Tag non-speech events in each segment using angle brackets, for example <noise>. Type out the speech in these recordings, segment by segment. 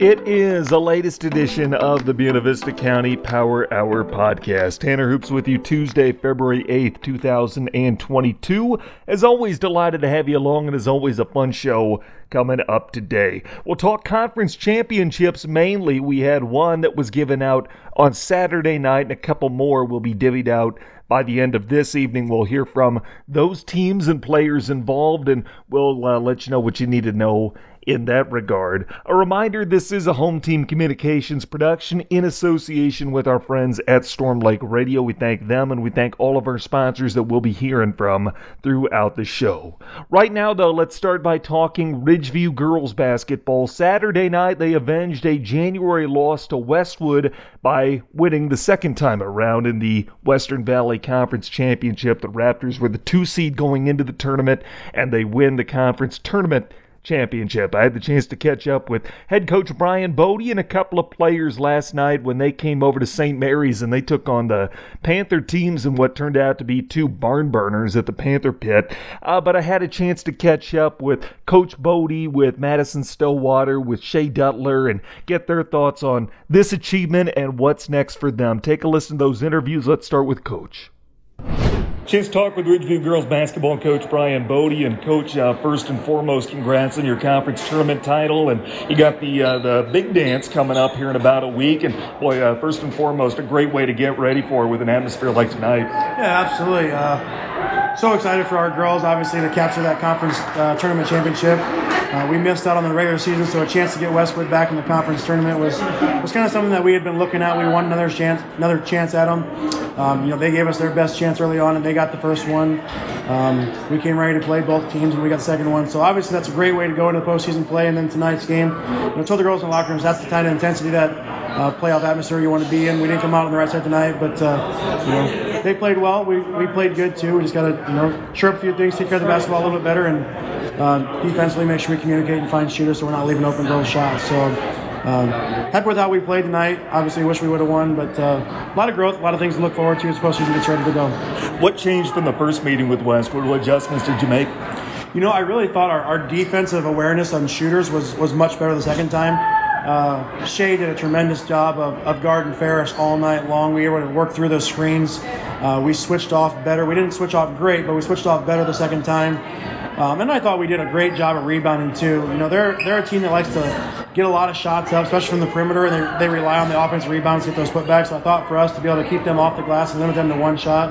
It is the latest edition of the Buena Vista County Power Hour podcast. Tanner Hoops with you Tuesday, February 8th, 2022. As always, delighted to have you along, and as always, a fun show coming up today. We'll talk conference championships mainly. We had one that was given out on Saturday night, and a couple more will be divvied out by the end of this evening. We'll hear from those teams and players involved, and we'll uh, let you know what you need to know in that regard. A reminder this is a home team communications production in association with our friends at Storm Lake Radio. We thank them and we thank all of our sponsors that we'll be hearing from throughout the show. Right now, though, let's start by talking Ridgeview girls basketball. Saturday night, they avenged a January loss to Westwood by winning the second time around in the Western Valley Conference Championship. The Raptors were the two seed going into the tournament, and they win the conference tournament championship. I had the chance to catch up with head coach Brian Bodie and a couple of players last night when they came over to St. Mary's and they took on the Panther teams in what turned out to be two barn burners at the Panther pit. Uh, but I had a chance to catch up with Coach Bodie, with Madison Stillwater, with Shay Dutler, and get their thoughts on this achievement and what's next for them. Take a listen to those interviews. Let's start with Coach. Chance talk with Ridgeview girls basketball coach Brian Bodie and coach. Uh, first and foremost, congrats on your conference tournament title, and you got the uh, the big dance coming up here in about a week. And boy, uh, first and foremost, a great way to get ready for with an atmosphere like tonight. Yeah, absolutely. Uh, so excited for our girls, obviously, to capture that conference uh, tournament championship. Uh, we missed out on the regular season, so a chance to get Westwood back in the conference tournament was was kind of something that we had been looking at. We wanted another chance, another chance at them. Um, you know, they gave us their best chance early on, and they got the first one. Um, we came ready to play both teams, and we got the second one. So obviously, that's a great way to go into the postseason play. And then tonight's game, you know, told the girls in the locker rooms that's the kind of intensity that uh, playoff atmosphere you want to be in. We didn't come out on the right side tonight, but uh, you know, they played well. We, we played good too. We just got to you know shore up a few things, take care of the basketball a little bit better, and uh, defensively make sure we communicate and find shooters so we're not leaving open girls shots. So. Um, happy with how we played tonight. Obviously, wish we would have won, but uh, a lot of growth, a lot of things to look forward to as postseason gets ready to go. What changed from the first meeting with Westwood? What adjustments did you make? You know, I really thought our, our defensive awareness on shooters was, was much better the second time. Uh, Shay did a tremendous job of, of guarding Ferris all night long. We were able to work through those screens. Uh, we switched off better. We didn't switch off great, but we switched off better the second time. Um, and I thought we did a great job at rebounding too. You know, they're they're a team that likes to get a lot of shots up, especially from the perimeter, and they, they rely on the offensive rebounds to get those putbacks. So I thought for us to be able to keep them off the glass and limit them to one shot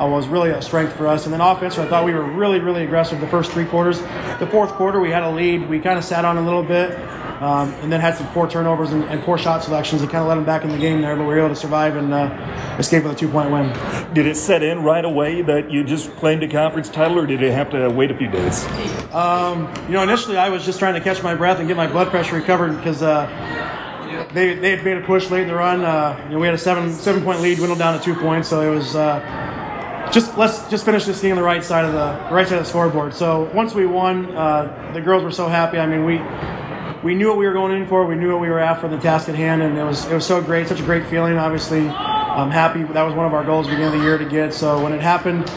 uh, was really a strength for us. And then offense, I thought we were really really aggressive the first three quarters. The fourth quarter, we had a lead. We kind of sat on a little bit. Um, and then had some poor turnovers and, and, poor shot selections that kind of let them back in the game there, but we were able to survive and uh, escape with a two point win. Did it set in right away that you just claimed a conference title, or did it have to wait a few days? Um, you know, initially I was just trying to catch my breath and get my blood pressure recovered because. Uh, they, they had made a push late in the run. Uh, you know, we had a seven seven point lead, dwindled down to two points, so it was uh, just let's just finish this game on the right side of the, the right side of the scoreboard. So once we won, uh, the girls were so happy. I mean, we we knew what we were going in for. We knew what we were after the task at hand, and it was it was so great, such a great feeling. Obviously, I'm happy. That was one of our goals beginning of the year to get. So when it happened,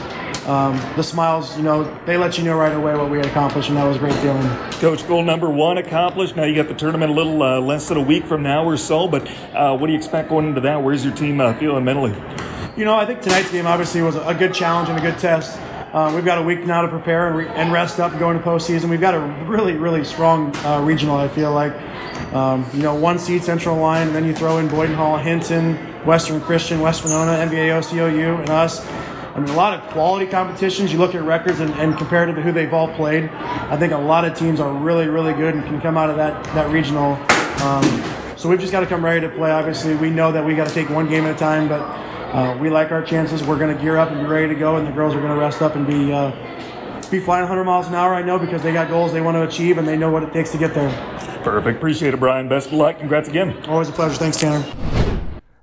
um, the smiles, you know, they let you know right away what we had accomplished, and that was a great feeling. Coach, goal number one accomplished. Now you got the tournament a little uh, less than a week from now or so, but uh, what do you expect going into that? Where's your team uh, feeling mentally? You know, I think tonight's game obviously was a good challenge and a good test. Uh, we've got a week now to prepare and, re- and rest up and go into postseason. We've got a really, really strong uh, regional, I feel like. Um, you know, one seed Central Lyon, and then you throw in Boyden Hull, Hinton, Western Christian, West Monona, MVA, OCOU, and us. I mean, a lot of quality competitions. You look at records and, and to who they've all played. I think a lot of teams are really, really good and can come out of that, that regional. Um, so we've just got to come ready to play. Obviously, we know that we got to take one game at a time, but uh, we like our chances. We're going to gear up and be ready to go, and the girls are going to rest up and be uh, be flying 100 miles an hour. I know because they got goals they want to achieve, and they know what it takes to get there. Perfect. Appreciate it, Brian. Best of luck. Congrats again. Always a pleasure. Thanks, Tanner.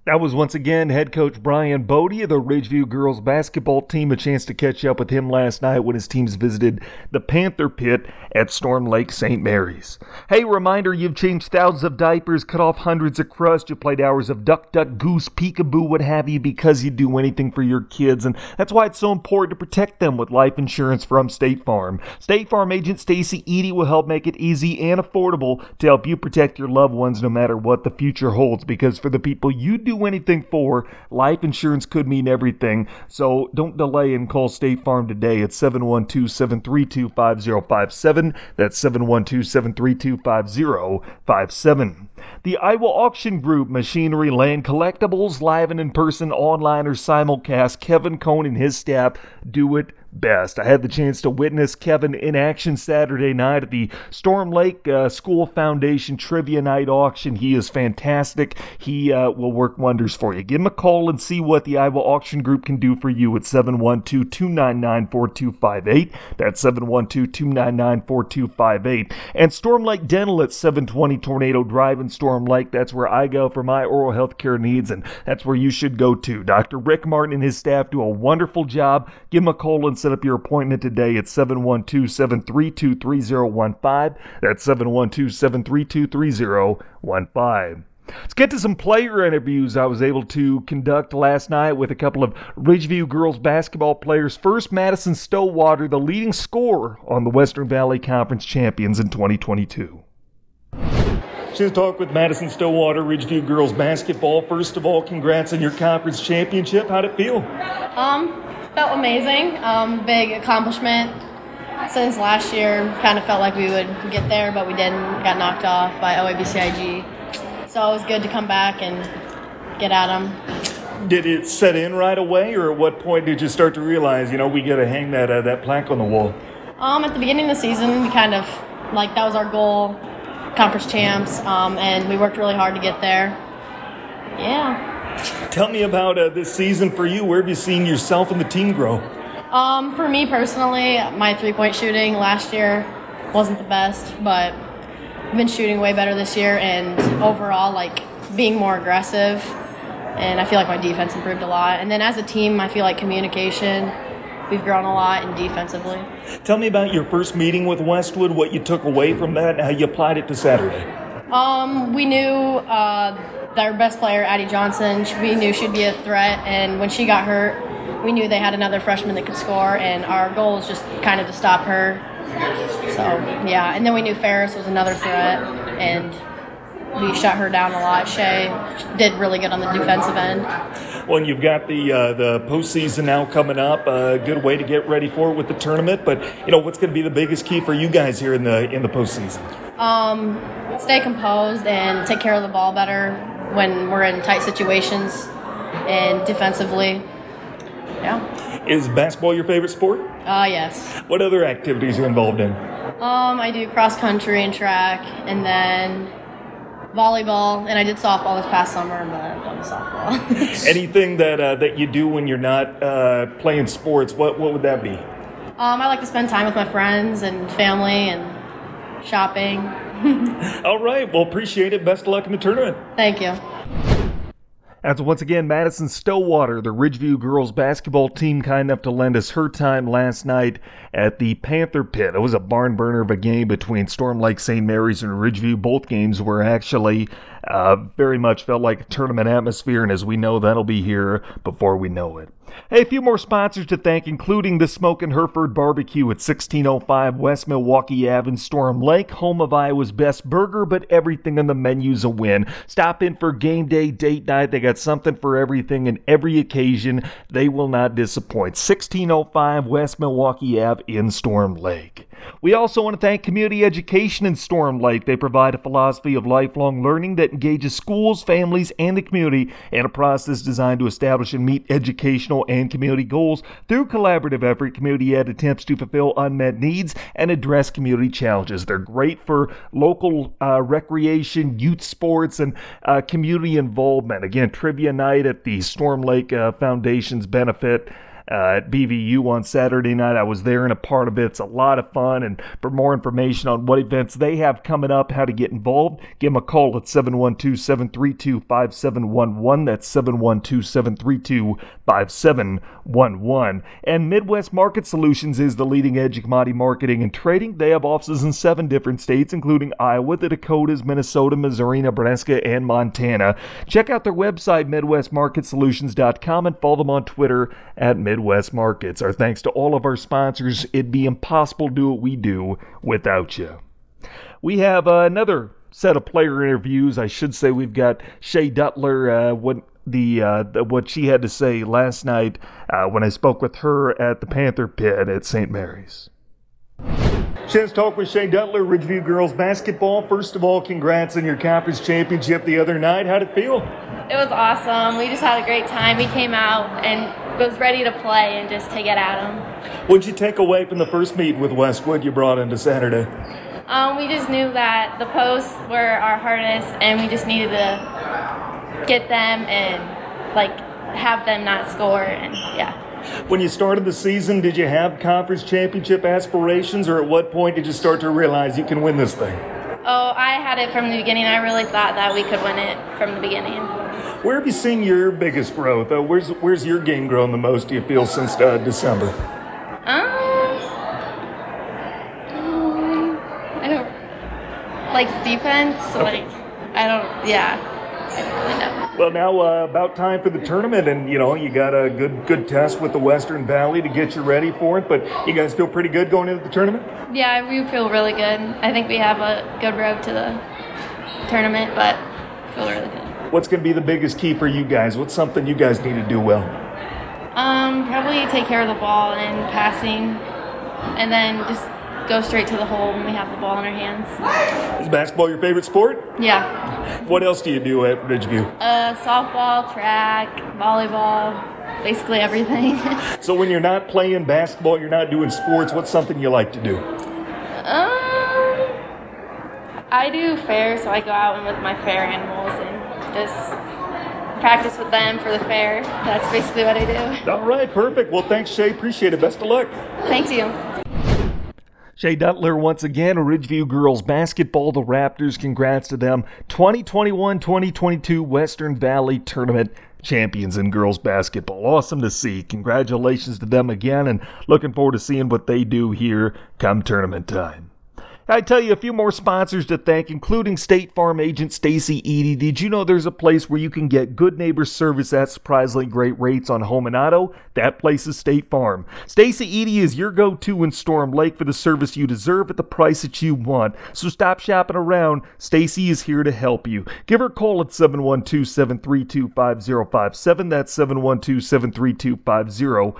That was once again head coach Brian Bodie of the Ridgeview girls basketball team. A chance to catch up with him last night when his teams visited the Panther Pit at Storm Lake St. Mary's. Hey, reminder you've changed thousands of diapers, cut off hundreds of crusts, you played hours of duck, duck, goose, peekaboo, what have you, because you do anything for your kids. And that's why it's so important to protect them with life insurance from State Farm. State Farm agent Stacy Eady will help make it easy and affordable to help you protect your loved ones no matter what the future holds. Because for the people you do anything for, life insurance could mean everything. So don't delay and call State Farm today at 712 732 5057. That's 712 732 5057. The Iowa Auction Group, Machinery, Land Collectibles, live and in person, online, or simulcast. Kevin Cohn and his staff do it best. I had the chance to witness Kevin in action Saturday night at the Storm Lake uh, School Foundation Trivia Night auction. He is fantastic. He uh, will work wonders for you. Give him a call and see what the Iowa Auction Group can do for you at 712 299 4258. That's 712 299 4258. And Storm Lake Dental at 720 Tornado Drive in Storm Lake. That's where I go for my oral health care needs, and that's where you should go to. Dr. Rick Martin and his staff do a wonderful job. Give him a call and set up your appointment today at 712 732 3015. That's 712 732 3015. Let's get to some player interviews I was able to conduct last night with a couple of Ridgeview girls basketball players. First, Madison Stowwater, the leading scorer on the Western Valley Conference champions in 2022. To talk with Madison Stowwater, Ridgeview girls basketball. First of all, congrats on your conference championship. How'd it feel? Um, felt amazing. Um, big accomplishment since last year. Kind of felt like we would get there, but we didn't. Got knocked off by OABCIG. So it was good to come back and get at them. Did it set in right away, or at what point did you start to realize, you know, we got to hang that uh, that plaque on the wall? Um, at the beginning of the season, we kind of like that was our goal, conference champs, um, and we worked really hard to get there. Yeah. Tell me about uh, this season for you. Where have you seen yourself and the team grow? Um, for me personally, my three point shooting last year wasn't the best, but I've been shooting way better this year, and overall, like being more aggressive. And I feel like my defense improved a lot. And then as a team, I feel like communication, we've grown a lot and defensively. Tell me about your first meeting with Westwood, what you took away from that, and how you applied it to Saturday. Um, we knew uh, their best player, Addie Johnson, we knew she'd be a threat, and when she got hurt, we knew they had another freshman that could score, and our goal was just kind of to stop her. So yeah, and then we knew Ferris was another threat, and we shut her down a lot. Shay did really good on the defensive end. Well, and you've got the uh, the postseason now coming up. A good way to get ready for it with the tournament. But you know, what's going to be the biggest key for you guys here in the in the postseason? Um, stay composed and take care of the ball better when we're in tight situations and defensively. Yeah. Is basketball your favorite sport? Uh, yes. What other activities are you involved in? Um, I do cross country and track, and then volleyball, and I did softball this past summer, but I'm done with softball. <laughs> Anything that uh, that you do when you're not uh, playing sports, what what would that be? Um, I like to spend time with my friends and family and shopping. All right. Well, appreciate it. Best of luck in the tournament. Thank you. Once again Madison Stowwater, the Ridgeview girls basketball team, kind enough to lend us her time last night at the Panther Pit. It was a barn burner of a game between Storm Lake St. Mary's and Ridgeview. Both games were actually uh, very much felt like a tournament atmosphere, and as we know, that'll be here before we know it. Hey, a few more sponsors to thank, including the Smokin' Hereford Barbecue at 1605 West Milwaukee Ave in Storm Lake, home of Iowa's best burger, but everything on the menu's a win. Stop in for game day, date night. They got something for everything and every occasion. They will not disappoint. 1605 West Milwaukee Ave in Storm Lake. We also want to thank Community Education in Storm Lake. They provide a philosophy of lifelong learning that engages schools, families, and the community in a process designed to establish and meet educational and community goals through collaborative effort. Community Ed attempts to fulfill unmet needs and address community challenges. They're great for local uh, recreation, youth sports, and uh, community involvement. Again, trivia night at the Storm Lake uh, Foundation's benefit uh, at BVU on Saturday night. I was there and a part of it. It's a lot of fun. And for more information on what events they have coming up, how to get involved, give them a call at 712 732 5711. That's 712 732 5711. And Midwest Market Solutions is the leading edge of commodity marketing and trading. They have offices in seven different states, including Iowa, the Dakotas, Minnesota, Missouri, Nebraska, and Montana. Check out their website, MidwestMarketSolutions.com, and follow them on Twitter at Midwest West markets. Our thanks to all of our sponsors. It'd be impossible to do what we do without you. We have uh, another set of player interviews. I should say we've got Shay Duttler. Uh, what the, uh, the, what she had to say last night uh, when I spoke with her at the Panther Pit at St. Mary's. Chance talk with Shea Duttler, Ridgeview girls basketball. First of all, congrats on your conference championship the other night. How'd it feel? It was awesome. We just had a great time. We came out and was ready to play and just to get at them. What'd you take away from the first meet with Westwood you brought into Saturday? Um, we just knew that the posts were our hardest, and we just needed to get them and like have them not score. And yeah. When you started the season, did you have conference championship aspirations, or at what point did you start to realize you can win this thing? Oh, I had it from the beginning. I really thought that we could win it from the beginning. Where have you seen your biggest growth? Uh, where's where's your game grown the most? Do you feel since uh, December? Um, I don't like defense. Okay. Like I don't. Yeah. Well, now uh, about time for the tournament, and you know you got a good good test with the Western Valley to get you ready for it. But you guys feel pretty good going into the tournament? Yeah, we feel really good. I think we have a good road to the tournament, but feel really good. What's going to be the biggest key for you guys? What's something you guys need to do well? Um, probably take care of the ball and passing, and then just go straight to the hole when we have the ball in our hands. Is basketball your favorite sport? Yeah. What else do you do at Ridgeview? Uh, softball, track, volleyball, basically everything. <laughs> so when you're not playing basketball, you're not doing sports, what's something you like to do? Um, I do fair, so I go out and with my fair animals and just practice with them for the fair. That's basically what I do. All right, perfect. Well, thanks, Shay. Appreciate it. Best of luck. Thank you. Shay Duttler once again, Ridgeview girls basketball, the Raptors. Congrats to them. 2021 2022 Western Valley Tournament champions in girls basketball. Awesome to see. Congratulations to them again, and looking forward to seeing what they do here come tournament time. I tell you a few more sponsors to thank, including State Farm agent Stacy Eady. Did you know there's a place where you can get good neighbor service at surprisingly great rates on home and auto? That place is State Farm. Stacy Eady is your go-to in Storm Lake for the service you deserve at the price that you want. So stop shopping around. Stacy is here to help you. Give her a call at 712-732-5057. That's 712-732-5057.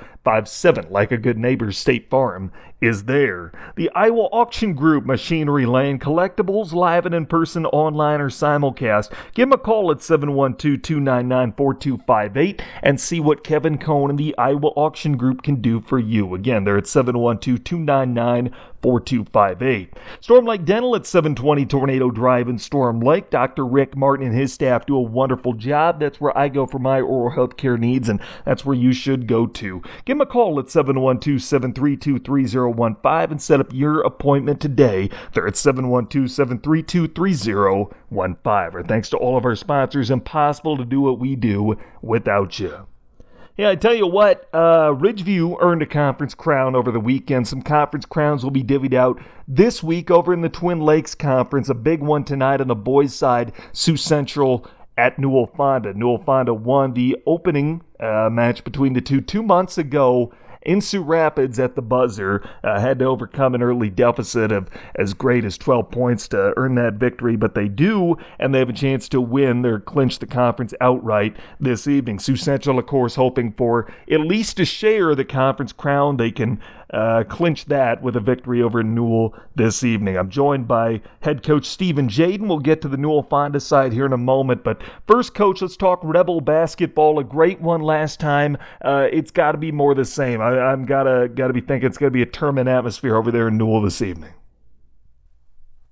Like a good neighbor, State Farm is there. The Iowa Auction Group, Machinery Lane, Collectibles, live and in person, online, or simulcast. Give them a call at 712 299 4258 and see what Kevin Cohn and the Iowa Auction Group can do for you. Again, they're at 712 299 4258. Storm Lake Dental at 720 Tornado Drive in Storm Lake. Dr. Rick Martin and his staff do a wonderful job. That's where I go for my oral health care needs, and that's where you should go to. Give them a call at 712 732 3015 and set up your appointment today. They're at 712 732 3015. Or thanks to all of our sponsors, impossible to do what we do without you. Yeah, I tell you what, uh, Ridgeview earned a conference crown over the weekend. Some conference crowns will be divvied out this week over in the Twin Lakes Conference. A big one tonight on the boys' side. Sioux Central at Newell Fonda. Newell Fonda won the opening uh, match between the two two months ago in Sioux Rapids at the buzzer. Uh, had to overcome an early deficit of as great as 12 points to earn that victory, but they do, and they have a chance to win or clinch the conference outright this evening. Sioux Central, of course, hoping for at least a share of the conference crown. They can uh, clinch that with a victory over Newell this evening. I'm joined by head coach Stephen Jaden. We'll get to the Newell Fonda side here in a moment, but first, coach, let's talk Rebel basketball. A great one last time. Uh, it's got to be more the same. I, am gotta gotta be thinking it's gonna be a tournament atmosphere over there in Newell this evening.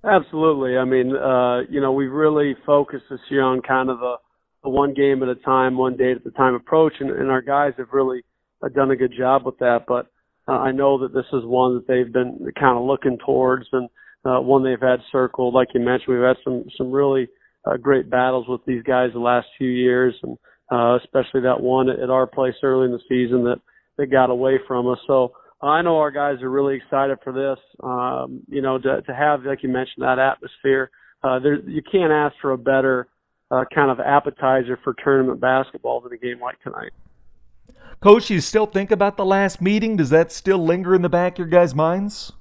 Absolutely. I mean, uh, you know, we've really focused this year on kind of the, the one game at a time, one day at a time approach, and, and our guys have really uh, done a good job with that. But uh, I know that this is one that they've been kind of looking towards and uh, one they've had circled. Like you mentioned, we've had some some really uh, great battles with these guys the last few years, and uh, especially that one at our place early in the season that that got away from us. So I know our guys are really excited for this. Um, you know, to to have like you mentioned that atmosphere. Uh, there, you can't ask for a better uh, kind of appetizer for tournament basketball than a game like tonight. Coach, you still think about the last meeting? Does that still linger in the back of your guys' minds?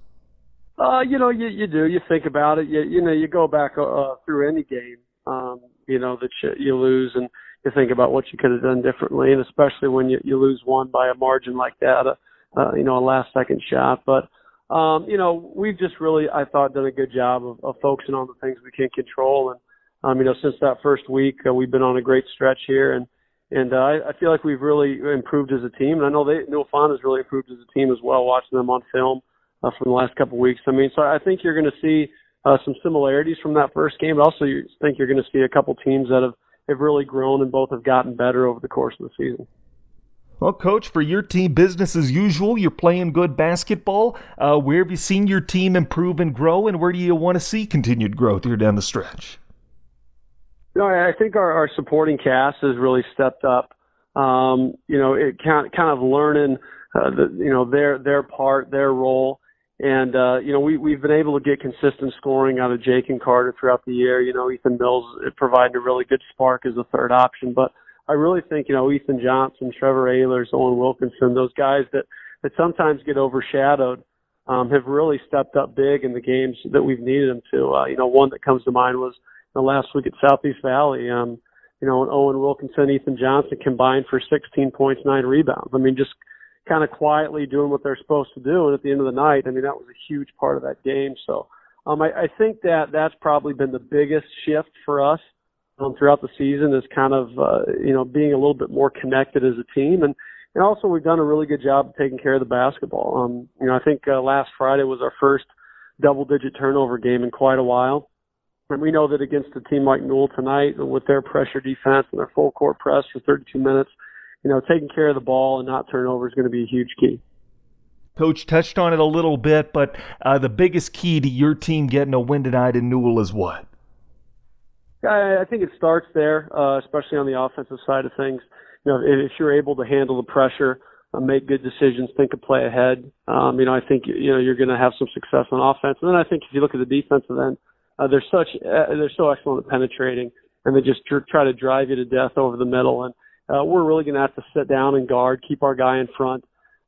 Uh, you know, you you do. You think about it. You you know, you go back uh, through any game, um, you know, that you, you lose, and you think about what you could have done differently, and especially when you you lose one by a margin like that, uh, uh, you know, a last second shot. But um, you know, we've just really, I thought, done a good job of, of focusing on the things we can control, and um, you know, since that first week, uh, we've been on a great stretch here, and and uh, I, I feel like we've really improved as a team. And I know they Newell has really improved as a team as well, watching them on film uh, from the last couple of weeks. I mean, so I think you're going to see uh, some similarities from that first game, but also you think you're going to see a couple teams that have have really grown and both have gotten better over the course of the season. Well, coach, for your team, business as usual. You're playing good basketball. Uh, where have you seen your team improve and grow, and where do you want to see continued growth here down the stretch? No, I think our, our supporting cast has really stepped up. Um, you know, it kind kind of learning, uh, the, you know, their their part, their role, and uh, you know, we we've been able to get consistent scoring out of Jake and Carter throughout the year. You know, Ethan Mills providing a really good spark as a third option, but I really think you know Ethan Johnson, Trevor Ahlers, Owen Wilkinson, those guys that that sometimes get overshadowed. Um, have really stepped up big in the games that we've needed them to. Uh, you know, one that comes to mind was the last week at Southeast Valley. Um, you know, and Owen Wilkinson, Ethan Johnson combined for 16 points, nine rebounds. I mean, just kind of quietly doing what they're supposed to do. And at the end of the night, I mean, that was a huge part of that game. So, um, I, I think that that's probably been the biggest shift for us um, throughout the season is kind of, uh, you know, being a little bit more connected as a team. And, and also we've done a really good job of taking care of the basketball. Um, you know, I think uh, last Friday was our first double digit turnover game in quite a while. And we know that against a team like Newell tonight, with their pressure defense and their full court press for 32 minutes, you know, taking care of the ball and not turnover is going to be a huge key. Coach touched on it a little bit, but uh, the biggest key to your team getting a win tonight in Newell is what? I, I think it starts there, uh, especially on the offensive side of things. You know, if, you're able to handle the pressure, uh, make good decisions, think a play ahead, um, you know, I think you know you're going to have some success on offense. And then I think if you look at the defensive end, uh, they're such uh, they're so excellent at penetrating, and they just tr- try to drive you to death over the middle. And uh, we're really going to have to sit down and guard, keep our guy in front,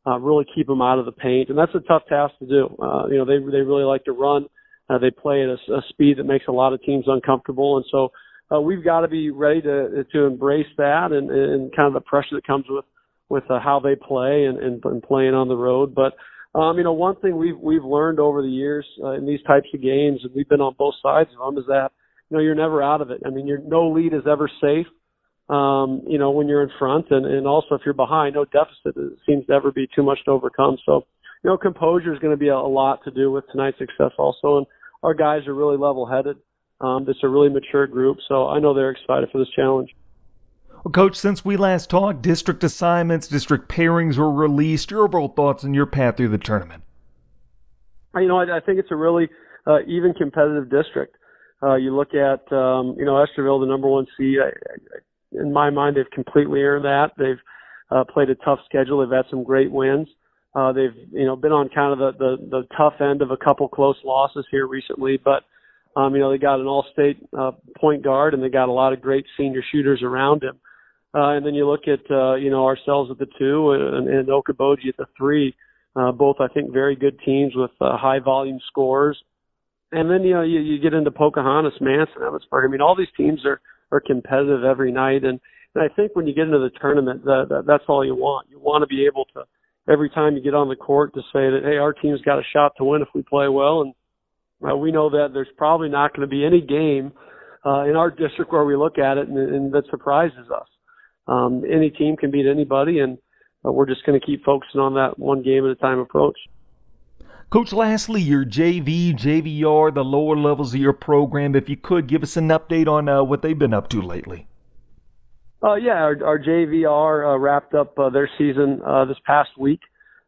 uh, really keep him out of the paint, and that's a tough task to do. Uh, you know, they they really like to run. Uh, they play at a, a speed that makes a lot of teams uncomfortable, and so uh, we've got to be ready to to embrace that and, and kind of the pressure that comes with with uh, how they play and, and, and playing on the road. But um, you know, one thing we've we've learned over the years uh, in these types of games, and we've been on both sides of them, is that you know you're never out of it. I mean, your no lead is ever safe. Um, you know, when you're in front, and and also if you're behind, no deficit it seems to ever be too much to overcome. So, you know, composure is going to be a, a lot to do with tonight's success also, and our guys are really level-headed. Um, it's a really mature group, so I know they're excited for this challenge. Well, Coach, since we last talked, district assignments, district pairings were released. Your overall thoughts on your path through the tournament? You know, I, I think it's a really uh, even competitive district. Uh, you look at, um, you know, Estherville, the number one seed. I, I, in my mind, they've completely earned that. They've uh, played a tough schedule. They've had some great wins. Uh, they've, you know, been on kind of the, the, the tough end of a couple close losses here recently, but, um, you know, they got an all-state uh, point guard and they got a lot of great senior shooters around him. Uh, and then you look at, uh, you know, ourselves at the two and, and Okoboji at the three. Uh, both, I think, very good teams with uh, high volume scores. And then, you know, you, you get into Pocahontas, Manson, Emmetsburg. I mean, all these teams are, are competitive every night. And, and I think when you get into the tournament, that, that, that's all you want. You want to be able to, every time you get on the court, to say that, hey, our team's got a shot to win if we play well. And uh, we know that there's probably not going to be any game uh, in our district where we look at it and, and that surprises us um, any team can beat anybody, and uh, we're just going to keep focusing on that one game at a time approach. Coach, lastly, your JV, JVR, the lower levels of your program, if you could give us an update on uh, what they've been up to lately. Uh, yeah, our, our JVR uh, wrapped up uh, their season uh, this past week.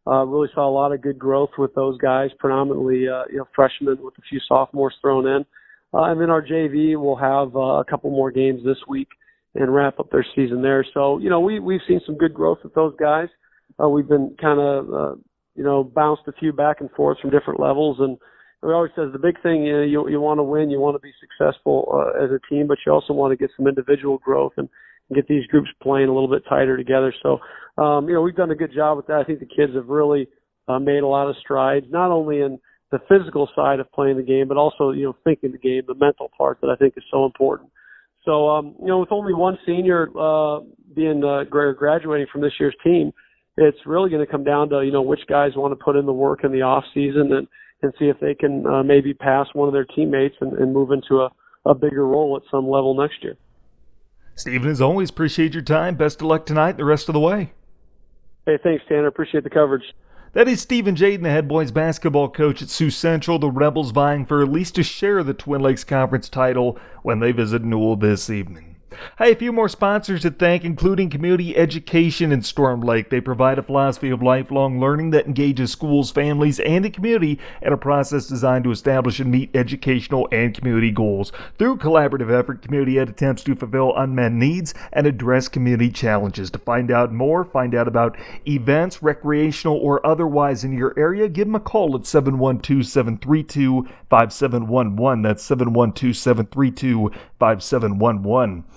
Uh, really saw a lot of good growth with those guys, predominantly uh, you know freshmen with a few sophomores thrown in. Uh, and then our JV will have uh, a couple more games this week and wrap up their season there. So you know we we've seen some good growth with those guys. Uh, we've been kind of uh, you know bounced a few back and forth from different levels and we always says the big thing you know, you you want to win, you want to be successful uh, as a team, but you also want to get some individual growth and get these groups playing a little bit tighter together. So, um, you know, we've done a good job with that. I think the kids have really uh, made a lot of strides, not only in the physical side of playing the game, but also you know thinking the game, the mental part that I think is so important. So, um, you know, with only one senior uh, being uh, graduating from this year's team, it's really going to come down to you know which guys want to put in the work in the off season and and see if they can uh, maybe pass one of their teammates and, and move into a, a bigger role at some level next year. Stephen, as always, appreciate your time. Best of luck tonight the rest of the way. Hey, thanks, Tanner. Appreciate the coverage. That is Stephen Jaden, the head boys basketball coach at Sioux Central. The Rebels vying for at least a share of the Twin Lakes Conference title when they visit Newell this evening. Hey, a few more sponsors to thank, including Community Education in Storm Lake. They provide a philosophy of lifelong learning that engages schools, families, and the community in a process designed to establish and meet educational and community goals. Through collaborative effort, Community Ed attempts to fulfill unmet needs and address community challenges. To find out more, find out about events, recreational or otherwise in your area, give them a call at 712 732 5711. That's 712 732 5711.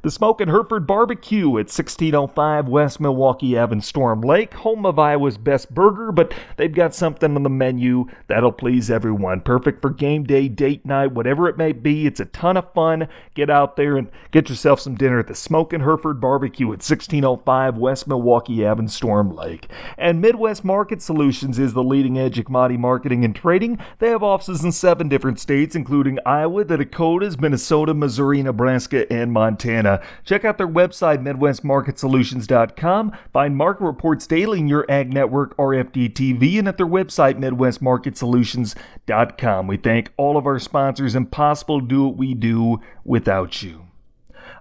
The Smokin' Hereford Barbecue at 1605 West Milwaukee Ave in Storm Lake, home of Iowa's best burger, but they've got something on the menu that'll please everyone. Perfect for game day, date night, whatever it may be. It's a ton of fun. Get out there and get yourself some dinner at the Smokin' Hereford Barbecue at 1605 West Milwaukee Ave in Storm Lake. And Midwest Market Solutions is the leading edge of commodity marketing and trading. They have offices in seven different states, including Iowa, the Dakotas, Minnesota, Missouri, Nebraska, and Montana. Check out their website, MidwestMarketSolutions.com. Find market reports daily in your Ag Network, RFD TV, and at their website, MidwestMarketSolutions.com. We thank all of our sponsors. Impossible to do what we do without you.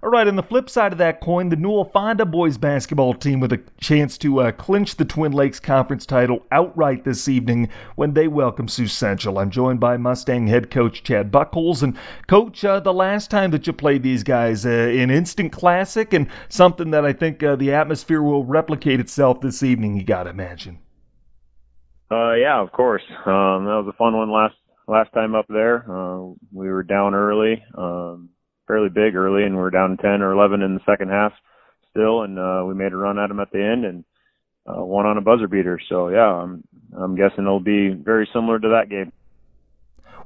All right, on the flip side of that coin, the Newell Fonda boys basketball team with a chance to uh, clinch the Twin Lakes Conference title outright this evening when they welcome Sioux Central. I'm joined by Mustang head coach Chad Buckholz. And, coach, uh, the last time that you played these guys, uh, an instant classic and something that I think uh, the atmosphere will replicate itself this evening, you got to imagine. Uh, yeah, of course. Um, that was a fun one last last time up there. Uh, we were down early. Um, fairly big early, and we are down 10 or 11 in the second half still, and uh, we made a run at them at the end and uh, won on a buzzer beater. So yeah, I'm I'm guessing it'll be very similar to that game.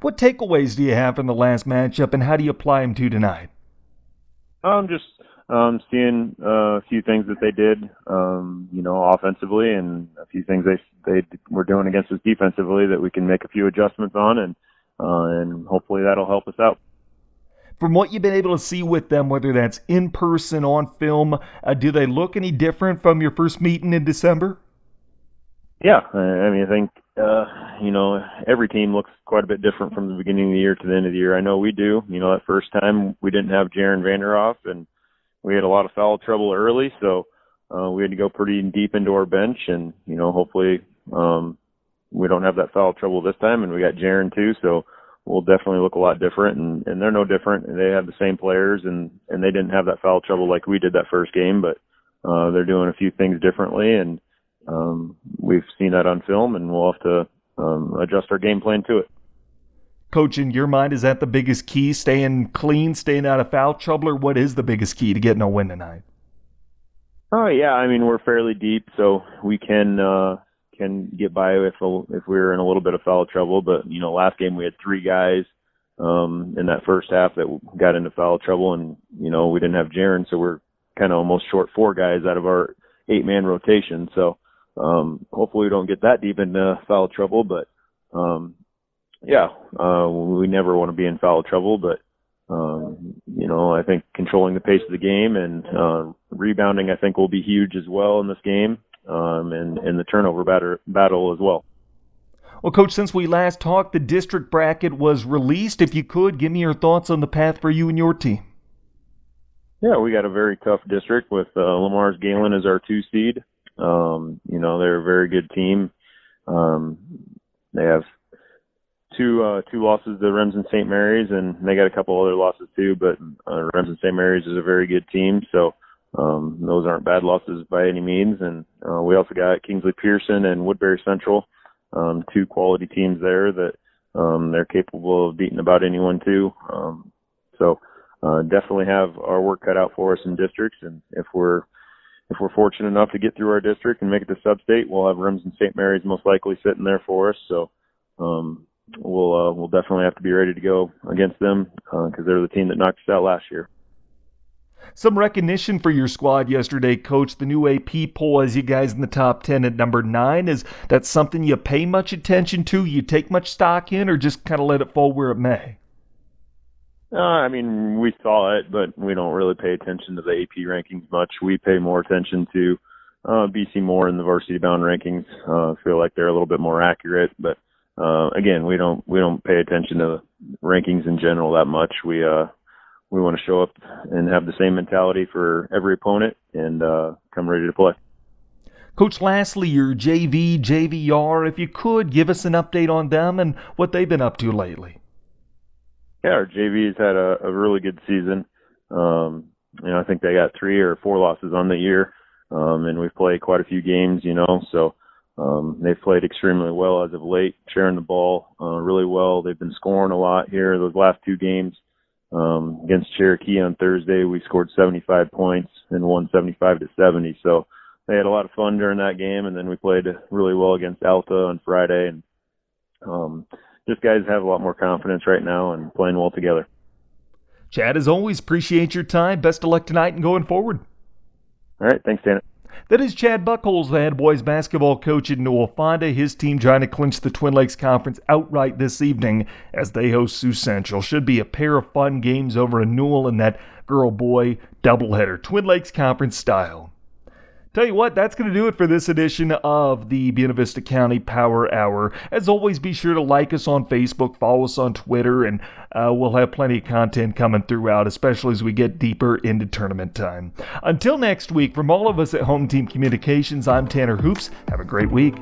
What takeaways do you have from the last matchup, and how do you apply them to tonight? I'm just um, seeing uh, a few things that they did, um, you know, offensively, and a few things they they were doing against us defensively that we can make a few adjustments on, and uh, and hopefully that'll help us out from what you've been able to see with them, whether that's in person, on film, uh, do they look any different from your first meeting in December? Yeah, I mean, I think uh, you know every team looks quite a bit different from the beginning of the year to the end of the year. I know we do. You know, that first time we didn't have Jaron Vanderhoff, and we had a lot of foul trouble early, so uh, we had to go pretty deep into our bench, and you know, hopefully um, we don't have that foul trouble this time, and we got Jaron too, so will definitely look a lot different and, and they're no different. They have the same players and, and they didn't have that foul trouble like we did that first game, but uh, they're doing a few things differently and um, we've seen that on film and we'll have to um, adjust our game plan to it. Coach, in your mind, is that the biggest key? Staying clean, staying out of foul trouble, or what is the biggest key to getting a win tonight? Oh yeah, I mean we're fairly deep, so we can uh, can get by if if we were in a little bit of foul trouble. But you know, last game we had three guys um, in that first half that got into foul trouble, and you know we didn't have Jaron, so we're kind of almost short four guys out of our eight man rotation. So um, hopefully we don't get that deep into foul trouble. But um, yeah, uh, we never want to be in foul trouble, but. Um, you know, I think controlling the pace of the game and uh, rebounding, I think, will be huge as well in this game um, and, and the turnover batter, battle as well. Well, Coach, since we last talked, the district bracket was released. If you could, give me your thoughts on the path for you and your team. Yeah, we got a very tough district with uh, Le Mars Gehlen as our two seed. Um, you know, they're a very good team. Um, they have two uh, two losses to Remsen St. Mary's, and they got a couple other losses too. But uh, Remsen St. Mary's is a very good team, so um, those aren't bad losses by any means. And uh, we also got Kingsley Pierson and Woodbury Central, um, two quality teams there that um, they're capable of beating about anyone too. Um, so uh, definitely have our work cut out for us in districts, and if we're if we're fortunate enough to get through our district and make it to sub-state, we'll have Remsen St. Mary's most likely sitting there for us. So um, we'll uh, we'll definitely have to be ready to go against them because uh, they're the team that knocked us out last year. Some recognition for your squad yesterday, Coach. The new AP poll has you guys in the top 10 at number 9. Is that something you pay much attention to? You take much stock in, or just kind of let it fall where it may? Uh, I mean, we saw it, but we don't really pay attention to the AP rankings much. We pay more attention to uh, BC Moore and the varsity bound rankings. Uh, feel like they're a little bit more accurate, but uh, again, we don't we don't pay attention to rankings in general that much. We uh, we want to show up and have the same mentality for every opponent and uh, come ready to play. Coach, lastly, your JV, JVR, if you could give us an update on them and what they've been up to lately. Yeah, our JV's had a, a really good season. Um, you know, I think they got three or four losses on the year, um, and we've played quite a few games. You know, so um, they've played extremely well as of late, sharing the ball uh, really well. They've been scoring a lot here. Those last two games um, against Cherokee on Thursday, we scored 75 points and won 75 to 70. So they had a lot of fun during that game, and then we played really well against Alta on Friday, and um, just guys have a lot more confidence right now and playing well together. Chad, as always, appreciate your time. Best of luck tonight and going forward. All right. Thanks, Dana. That is Chad Buckholz, the head boys basketball coach at Newell-Fonda. His team trying to clinch the Twin Lakes Conference outright this evening as they host Sioux Central. Should be a pair of fun games over in Newell in that girl boy doubleheader, Twin Lakes Conference style. Tell you what, that's going to do it for this edition of the Buena Vista County Power Hour. As always, be sure to like us on Facebook, follow us on Twitter, and uh, we'll have plenty of content coming throughout, especially as we get deeper into tournament time. Until next week, from all of us at Home Team Communications, I'm Tanner Hoops. Have a great week.